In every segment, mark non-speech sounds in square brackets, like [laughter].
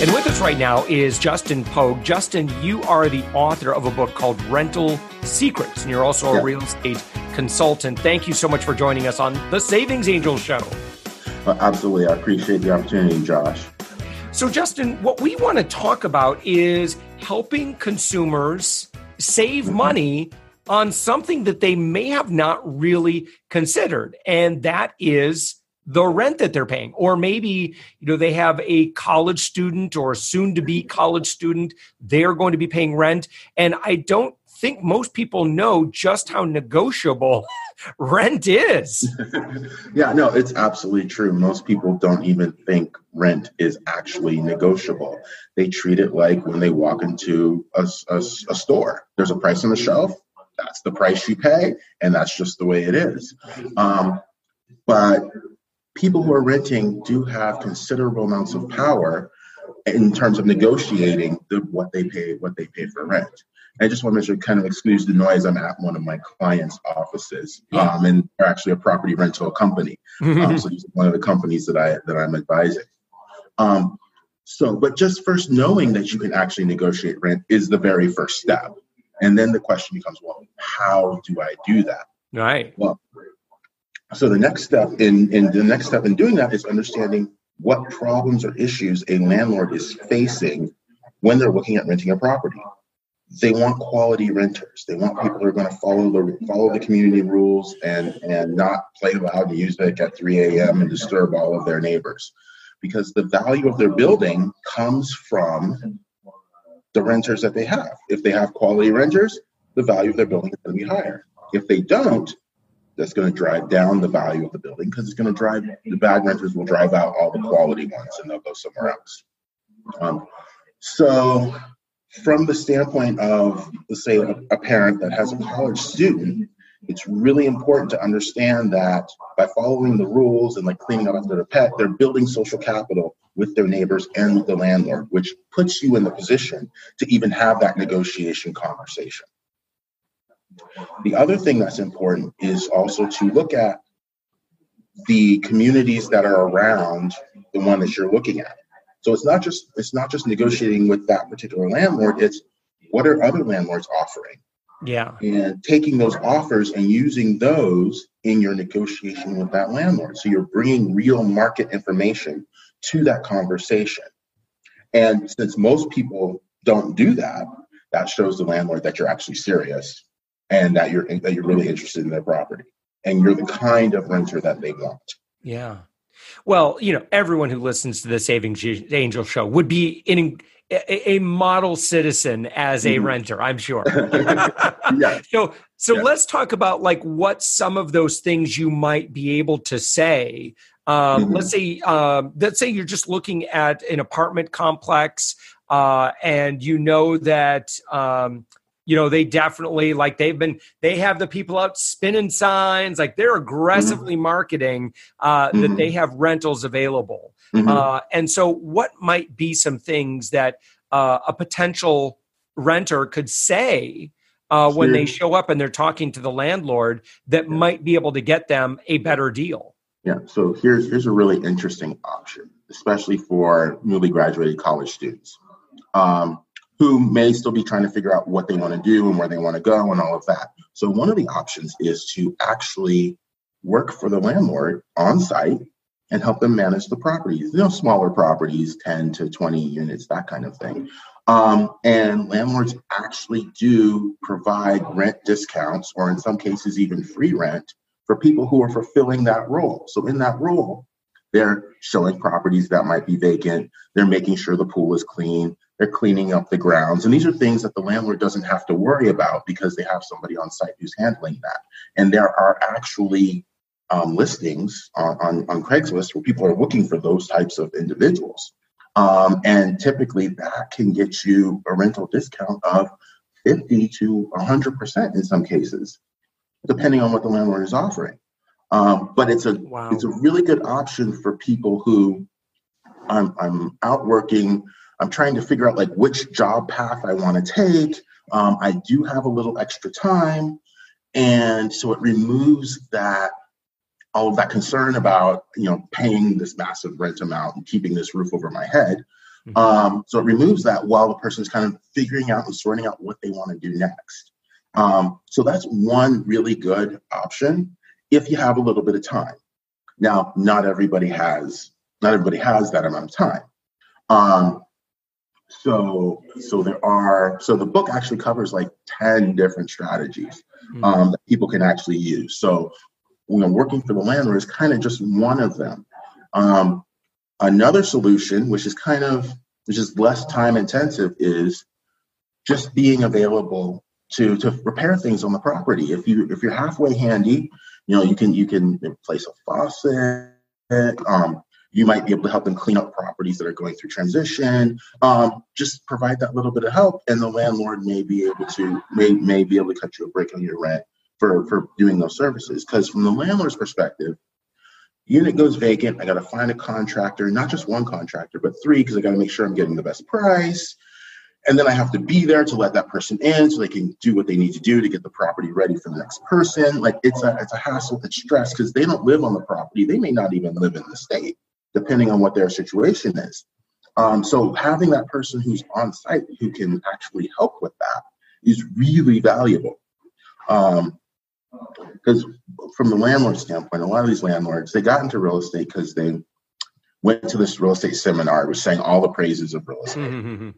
And with us right now is Justin Pogue. Justin, you are the author of a book called Rental Secrets, and you're also a real estate consultant. Thank you so much for joining us on the Savings Angel Show. Uh, absolutely. I appreciate the opportunity, Josh. So, Justin, what we want to talk about is helping consumers save mm-hmm. money on something that they may have not really considered, and that is the rent that they're paying. Or maybe you know they have a college student or soon to be college student. They're going to be paying rent. And i don't think most people know just how negotiable [laughs] rent is. [laughs] Yeah no it's absolutely true. Most people don't even think rent is actually negotiable. They treat it like when they walk into a, a, a store. There's a price on the shelf. That's the price you pay and that's just the way it is. Um, but people who are renting do have considerable amounts of power in terms of negotiating the, what they pay what they pay for rent. I just want to make sure kind of excuse the noise. I'm at one of my clients' offices, um, and they're actually a property rental company. Mm-hmm. Um, so these are one of the companies that I that I'm advising. Um, so, but just first knowing that you can actually negotiate rent is the very first step, and then the question becomes, well, how do I do that? Right. Well, so the next step in, in the next step in doing that is understanding what problems or issues a landlord is facing when they're looking at renting a property. They want quality renters. They want people who are going to follow the follow the community rules and and not play loud music at 3 a.m. and disturb all of their neighbors, because the value of their building comes from the renters that they have. If they have quality renters, the value of their building is going to be higher. If they don't, that's going to drive down the value of the building because it's going to drive the bad renters will drive out all the quality ones and they'll go somewhere else. Um, so, from the standpoint of, let's say, a, a parent that has a college student, it's really important to understand that by following the rules and like cleaning up after their pet, they're building social capital with their neighbors and the landlord, which puts you in the position to even have that negotiation conversation. The other thing that's important is also to look at the communities that are around the one that you're looking at. So it's not just it's not just negotiating with that particular landlord. It's what are other landlords offering? Yeah. And taking those offers and using those in your negotiation with that landlord. So you're bringing real market information to that conversation. And since most people don't do that, that shows the landlord that you're actually serious and that you're that you're really interested in their property and you're the kind of renter that they want. Yeah. Well, you know, everyone who listens to the Saving Angel show would be in a, a model citizen as a mm-hmm. renter, I'm sure. [laughs] yeah. So, so yeah. let's talk about like what some of those things you might be able to say. Um, mm-hmm. Let's say, um, let's say you're just looking at an apartment complex, uh, and you know that um, you know they definitely like they've been they have the people out spinning signs like they're aggressively mm-hmm. marketing uh, mm-hmm. that they mm-hmm. have rentals available mm-hmm. uh, and so what might be some things that uh, a potential renter could say uh, sure. when they show up and they're talking to the landlord that yeah. might be able to get them a better deal yeah so here's here's a really interesting option especially for newly graduated college students um, who may still be trying to figure out what they want to do and where they want to go and all of that. So one of the options is to actually work for the landlord on site and help them manage the properties. You know, smaller properties, 10 to 20 units, that kind of thing. Um, and landlords actually do provide rent discounts, or in some cases, even free rent for people who are fulfilling that role. So, in that role, they're showing properties that might be vacant. They're making sure the pool is clean. They're cleaning up the grounds. And these are things that the landlord doesn't have to worry about because they have somebody on site who's handling that. And there are actually um, listings on, on, on, Craigslist where people are looking for those types of individuals. Um, and typically that can get you a rental discount of 50 to 100% in some cases, depending on what the landlord is offering. Um, but it's a wow. it's a really good option for people who I'm I'm out working. I'm trying to figure out like which job path I want to take. Um, I do have a little extra time, and so it removes that all of that concern about you know paying this massive rent amount and keeping this roof over my head. Mm-hmm. Um, so it removes that while the person's kind of figuring out and sorting out what they want to do next. Um, so that's one really good option if you have a little bit of time. Now, not everybody has not everybody has that amount of time. Um, so so there are so the book actually covers like 10 different strategies hmm. um, that people can actually use. So you know, working for the landlord is kind of just one of them. Um, another solution, which is kind of which is less time intensive, is just being available to to repair things on the property. If you if you're halfway handy, you know you can you can replace a faucet. Um, you might be able to help them clean up properties that are going through transition. Um, just provide that little bit of help, and the landlord may be able to may may be able to cut you a break on your rent for for doing those services. Because from the landlord's perspective, unit goes vacant. I got to find a contractor, not just one contractor, but three, because I got to make sure I'm getting the best price. And then I have to be there to let that person in so they can do what they need to do to get the property ready for the next person. Like it's a it's a hassle, it's stress because they don't live on the property. They may not even live in the state, depending on what their situation is. Um, so having that person who's on site who can actually help with that is really valuable. Um, because from the landlord standpoint, a lot of these landlords they got into real estate because they went to this real estate seminar, was saying all the praises of real estate. Mm-hmm.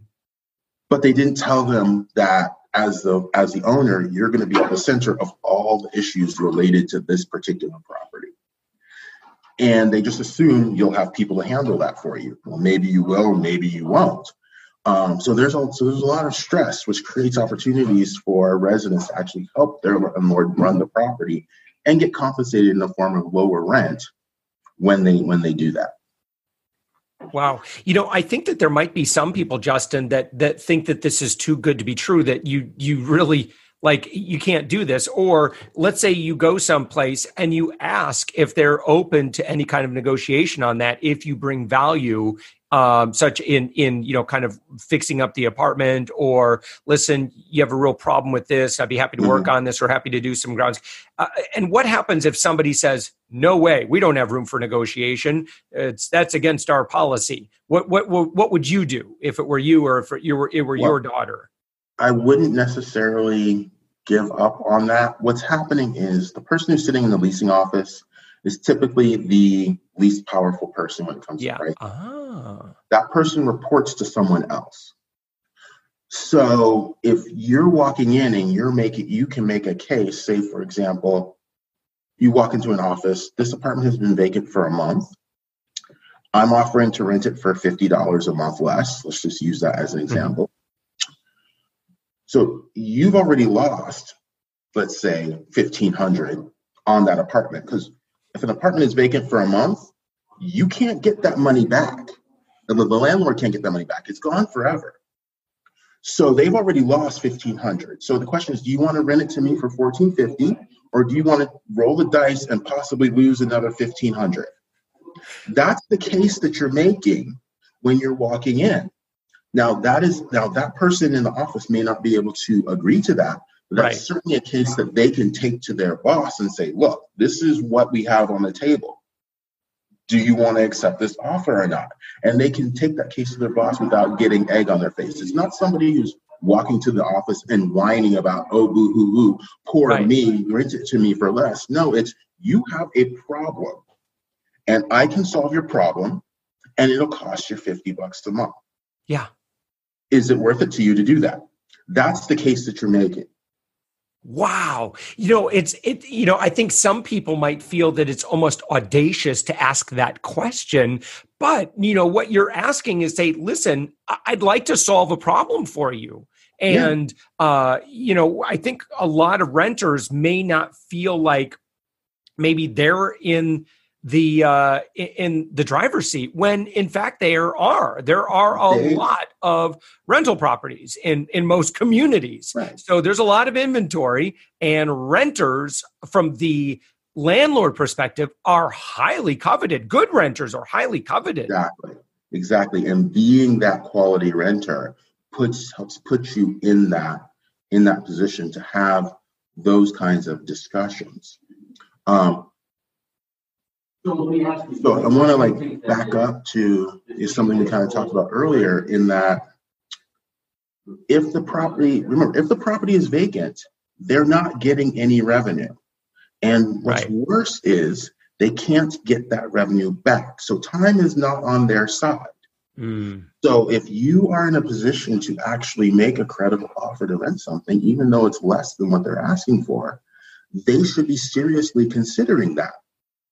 But they didn't tell them that as the as the owner, you're going to be at the center of all the issues related to this particular property. And they just assume you'll have people to handle that for you. Well, maybe you will, maybe you won't. Um, so there's also there's a lot of stress, which creates opportunities for residents to actually help their landlord run the property and get compensated in the form of lower rent when they when they do that. Wow. You know, I think that there might be some people, Justin, that that think that this is too good to be true, that you you really like you can't do this. Or let's say you go someplace and you ask if they're open to any kind of negotiation on that if you bring value um, such in in you know kind of fixing up the apartment or listen you have a real problem with this. I'd be happy to work mm-hmm. on this or happy to do some grounds. Uh, and what happens if somebody says no way. We don't have room for negotiation. It's that's against our policy. What what what would you do if it were you or if it were, it were well, your daughter i wouldn't necessarily give up on that what's happening is the person who's sitting in the leasing office is typically the least powerful person when it comes yeah. to price. Ah. That person reports to someone else. So if you're walking in and you're making, you can make a case. Say, for example, you walk into an office. This apartment has been vacant for a month. I'm offering to rent it for fifty dollars a month less. Let's just use that as an mm-hmm. example. Mm-hmm. So you've already lost, let's say, fifteen hundred on that apartment because if an apartment is vacant for a month, you can't get that money back. The, the landlord can't get that money back. It's gone forever. So they've already lost 1500. So the question is, do you want to rent it to me for 1450 or do you want to roll the dice and possibly lose another 1500? That's the case that you're making when you're walking in. Now that is now that person in the office may not be able to agree to that, but that's right. certainly a case that they can take to their boss and say, look, this is what we have on the table. Do you want to accept this offer or not? And they can take that case to their boss without getting egg on their face. It's not somebody who's walking to the office and whining about, oh, boo hoo hoo, poor right. me, rent it to me for less. No, it's you have a problem and I can solve your problem and it'll cost you 50 bucks a month. Yeah. Is it worth it to you to do that? That's the case that you're making. Wow. You know, it's it you know, I think some people might feel that it's almost audacious to ask that question, but you know, what you're asking is say, "Listen, I'd like to solve a problem for you." And yeah. uh, you know, I think a lot of renters may not feel like maybe they're in the uh, in the driver's seat when in fact there are there are a lot of rental properties in in most communities. Right. so there's a lot of inventory and renters from the landlord perspective are highly coveted. Good renters are highly coveted. Exactly. Exactly. And being that quality renter puts helps put you in that in that position to have those kinds of discussions. Um, So I want to like back up to is something we kind of talked about earlier in that if the property remember if the property is vacant, they're not getting any revenue. And what's right. worse is they can't get that revenue back. So time is not on their side. Mm. So if you are in a position to actually make a credible offer to rent something, even though it's less than what they're asking for, they should be seriously considering that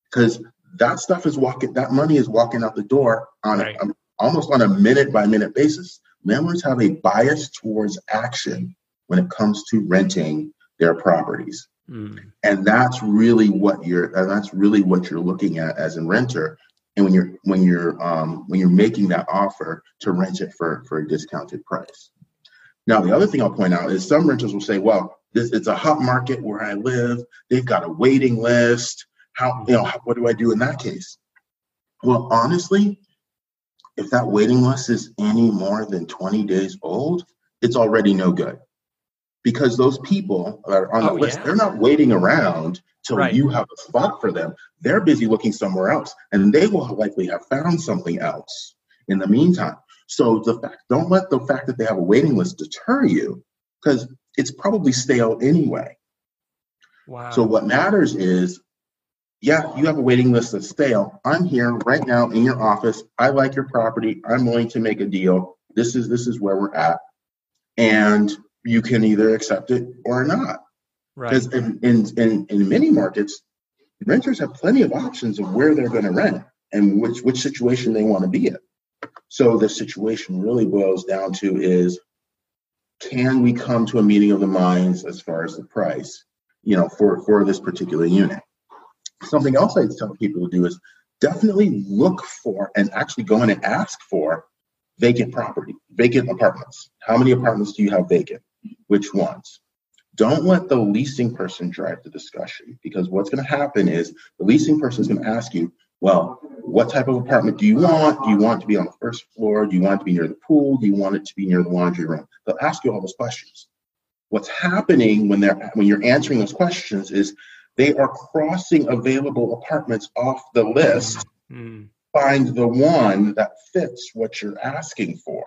because that stuff is walking, that money is walking out the door on right. a, almost on a minute by minute basis. Landlords have a bias towards action when it comes to renting their properties. Mm. And that's really what you're and that's really what you're looking at as a renter. And when you're when you're um, when you're making that offer to rent it for for a discounted price. Now the other thing I'll point out is some renters will say, well, this it's a hot market where I live. They've got a waiting list. How you know what do I do in that case? Well, honestly, if that waiting list is any more than 20 days old, it's already no good because those people are on the oh, list. Yeah. They're not waiting around till right. you have a spot for them. They're busy looking somewhere else, and they will likely have found something else in the meantime. So the fact, don't let the fact that they have a waiting list deter you, because it's probably stale anyway. Wow. So what matters is, yeah, you have a waiting list that's stale. I'm here right now in your office. I like your property. I'm willing to make a deal. This is this is where we're at, and you can either accept it or not. Because right. in, in, in, in many markets, renters have plenty of options of where they're going to rent and which, which situation they want to be in. So the situation really boils down to is can we come to a meeting of the minds as far as the price, you know, for, for this particular unit? Something else I tell people to do is definitely look for and actually go in and ask for vacant property, vacant apartments. How many apartments do you have vacant? which ones. Don't let the leasing person drive the discussion because what's going to happen is the leasing person is going to ask you, well, what type of apartment do you want? Do you want to be on the first floor? Do you want it to be near the pool? Do you want it to be near the laundry room? They'll ask you all those questions. What's happening when they're when you're answering those questions is they are crossing available apartments off the list, mm. find the one that fits what you're asking for.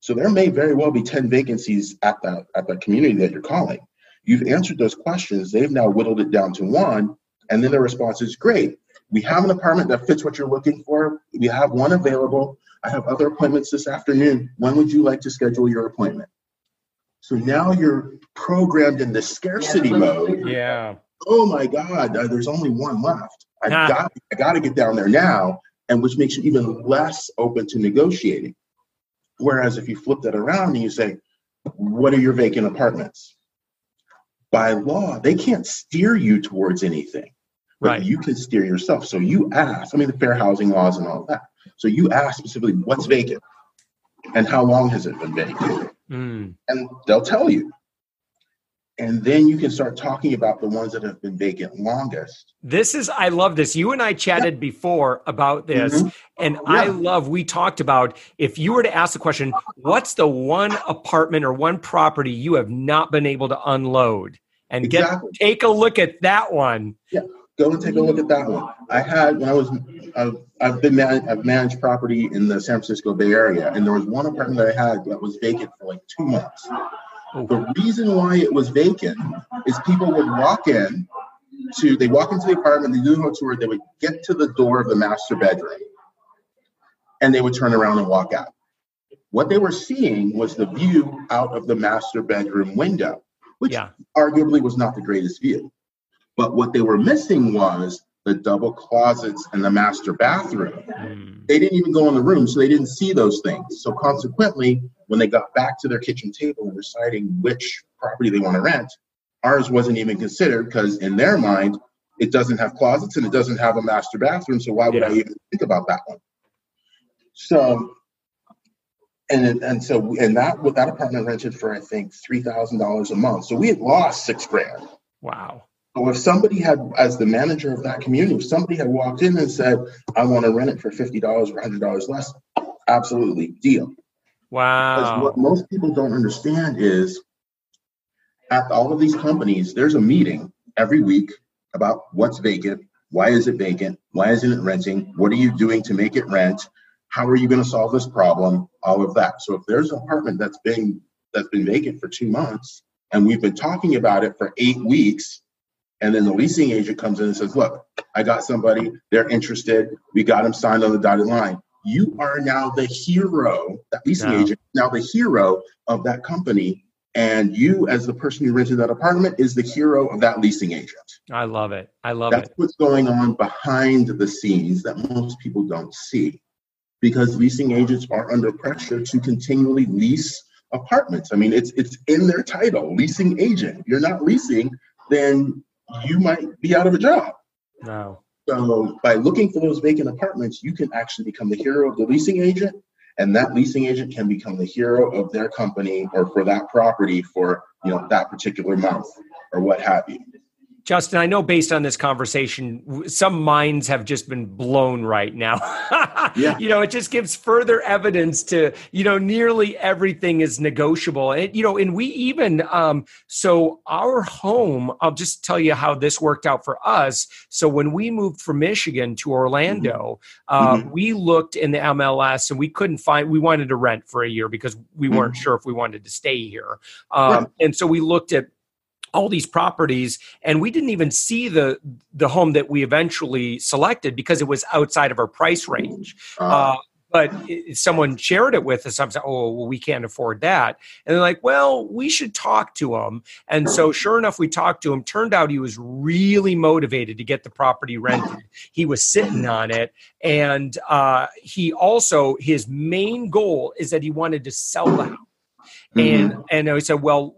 So there may very well be 10 vacancies at that at that community that you're calling. You've answered those questions. They've now whittled it down to one. And then the response is great. We have an apartment that fits what you're looking for. We have one available. I have other appointments this afternoon. When would you like to schedule your appointment? So now you're programmed in the scarcity mode. Yeah. Oh my God, uh, there's only one left. I got I got to get down there now, and which makes you even less open to negotiating. Whereas if you flip that around and you say, what are your vacant apartments? By law, they can't steer you towards anything. But right. you can steer yourself. So you ask, I mean, the fair housing laws and all that. So you ask specifically what's vacant and how long has it been vacant? Mm. And they'll tell you and then you can start talking about the ones that have been vacant longest. This is I love this. You and I chatted before about this mm-hmm. and yeah. I love we talked about if you were to ask the question, what's the one apartment or one property you have not been able to unload? And exactly. get take a look at that one. Yeah. Go and take a look at that one. I had when I was I've, I've been man, I've managed property in the San Francisco Bay Area and there was one apartment that I had that was vacant for like 2 months the reason why it was vacant is people would walk in to they walk into the apartment, they do a tour, they would get to the door of the master bedroom, and they would turn around and walk out. What they were seeing was the view out of the master bedroom window, which yeah. arguably was not the greatest view. But what they were missing was the double closets and the master bathroom. Mm. They didn't even go in the room, so they didn't see those things. So consequently, when they got back to their kitchen table and deciding which property they want to rent, ours wasn't even considered because in their mind, it doesn't have closets and it doesn't have a master bathroom. So why would yeah. I even think about that one? So, and and so and that that apartment rented for I think three thousand dollars a month. So we had lost six grand. Wow. So if somebody had, as the manager of that community, if somebody had walked in and said, "I want to rent it for fifty dollars or hundred dollars less," absolutely deal. Wow. Because what most people don't understand is at all of these companies, there's a meeting every week about what's vacant, Why is it vacant? Why isn't it renting? What are you doing to make it rent? How are you going to solve this problem? All of that. So if there's an apartment that's been that's been vacant for two months and we've been talking about it for eight weeks, and then the leasing agent comes in and says, Look, I got somebody, they're interested, we got them signed on the dotted line. You are now the hero, that leasing no. agent, now the hero of that company. And you, as the person who rented that apartment, is the hero of that leasing agent. I love it. I love That's it. That's what's going on behind the scenes that most people don't see because leasing agents are under pressure to continually lease apartments. I mean, it's it's in their title, leasing agent. If you're not leasing, then you might be out of a job. No. So by looking for those vacant apartments, you can actually become the hero of the leasing agent, and that leasing agent can become the hero of their company or for that property for you know that particular month or what have you. Justin, I know based on this conversation, some minds have just been blown right now. [laughs] yeah. You know, it just gives further evidence to, you know, nearly everything is negotiable. And, you know, and we even, um, so our home, I'll just tell you how this worked out for us. So when we moved from Michigan to Orlando, mm-hmm. Uh, mm-hmm. we looked in the MLS and we couldn't find, we wanted to rent for a year because we weren't mm-hmm. sure if we wanted to stay here. Um, yeah. And so we looked at all these properties and we didn't even see the the home that we eventually selected because it was outside of our price range. Uh-huh. uh, but it, someone shared it with us i'm saying oh well, we can't afford that. And they're like well we should talk to him. And so sure. enough we talked to him. Turned out he was really motivated to get the property rented. He was sitting on it. And uh, he also his main goal is that he wanted to sell the house. And mm-hmm. and I said, well,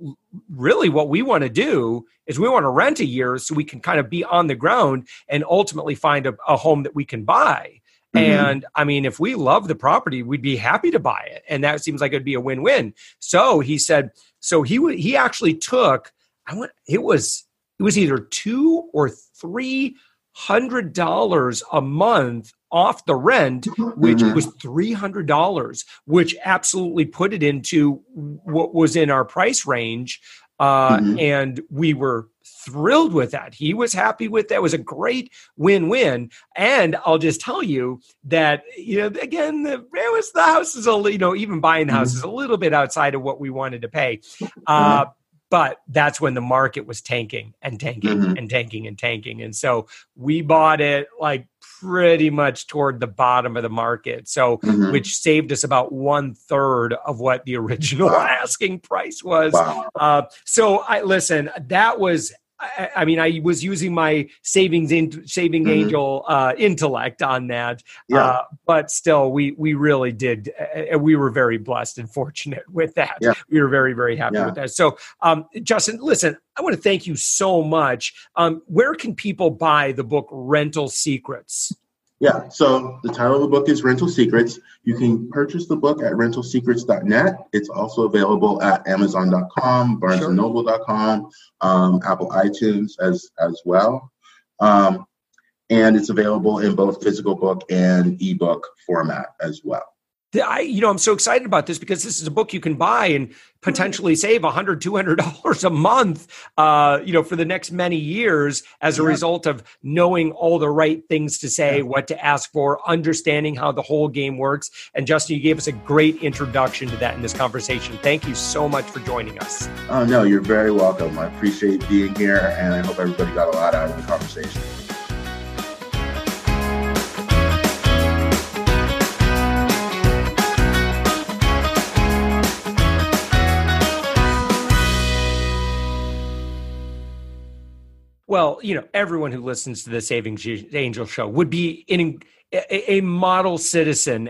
really, what we want to do is we want to rent a year so we can kind of be on the ground and ultimately find a, a home that we can buy. Mm-hmm. And I mean, if we love the property, we'd be happy to buy it, and that seems like it'd be a win-win. So he said, so he w- he actually took. I went. It was it was either two or three hundred dollars a month off the rent, which mm-hmm. was $300, which absolutely put it into what was in our price range. Uh, mm-hmm. And we were thrilled with that. He was happy with that. It was a great win-win. And I'll just tell you that, you know, again, the, it was the house is a, you know, even buying the house mm-hmm. is a little bit outside of what we wanted to pay. Uh, but that's when the market was tanking and tanking mm-hmm. and tanking and tanking. And so we bought it like pretty much toward the bottom of the market. So, mm-hmm. which saved us about one third of what the [laughs] original asking price was. Wow. Uh, so, I listen, that was I, I, mean, I was using my savings in, saving mm-hmm. angel uh, intellect on that, yeah. uh, but still, we we really did. Uh, we were very blessed and fortunate with that. Yeah. We were very very happy yeah. with that. So, um, Justin, listen, I want to thank you so much. Um, where can people buy the book Rental Secrets? Yeah, so the title of the book is Rental Secrets. You can purchase the book at rentalsecrets.net. It's also available at amazon.com, barnesandnoble.com, um, Apple iTunes as, as well. Um, and it's available in both physical book and ebook format as well. I, you know, I'm so excited about this because this is a book you can buy and potentially save a hundred, two hundred [laughs] dollars a month, uh, you know, for the next many years as a yeah. result of knowing all the right things to say, yeah. what to ask for, understanding how the whole game works. And Justin, you gave us a great introduction to that in this conversation. Thank you so much for joining us. Oh no, you're very welcome. I appreciate being here, and I hope everybody got a lot out of the conversation. Well, you know, everyone who listens to the Saving Angel show would be in a, a model citizen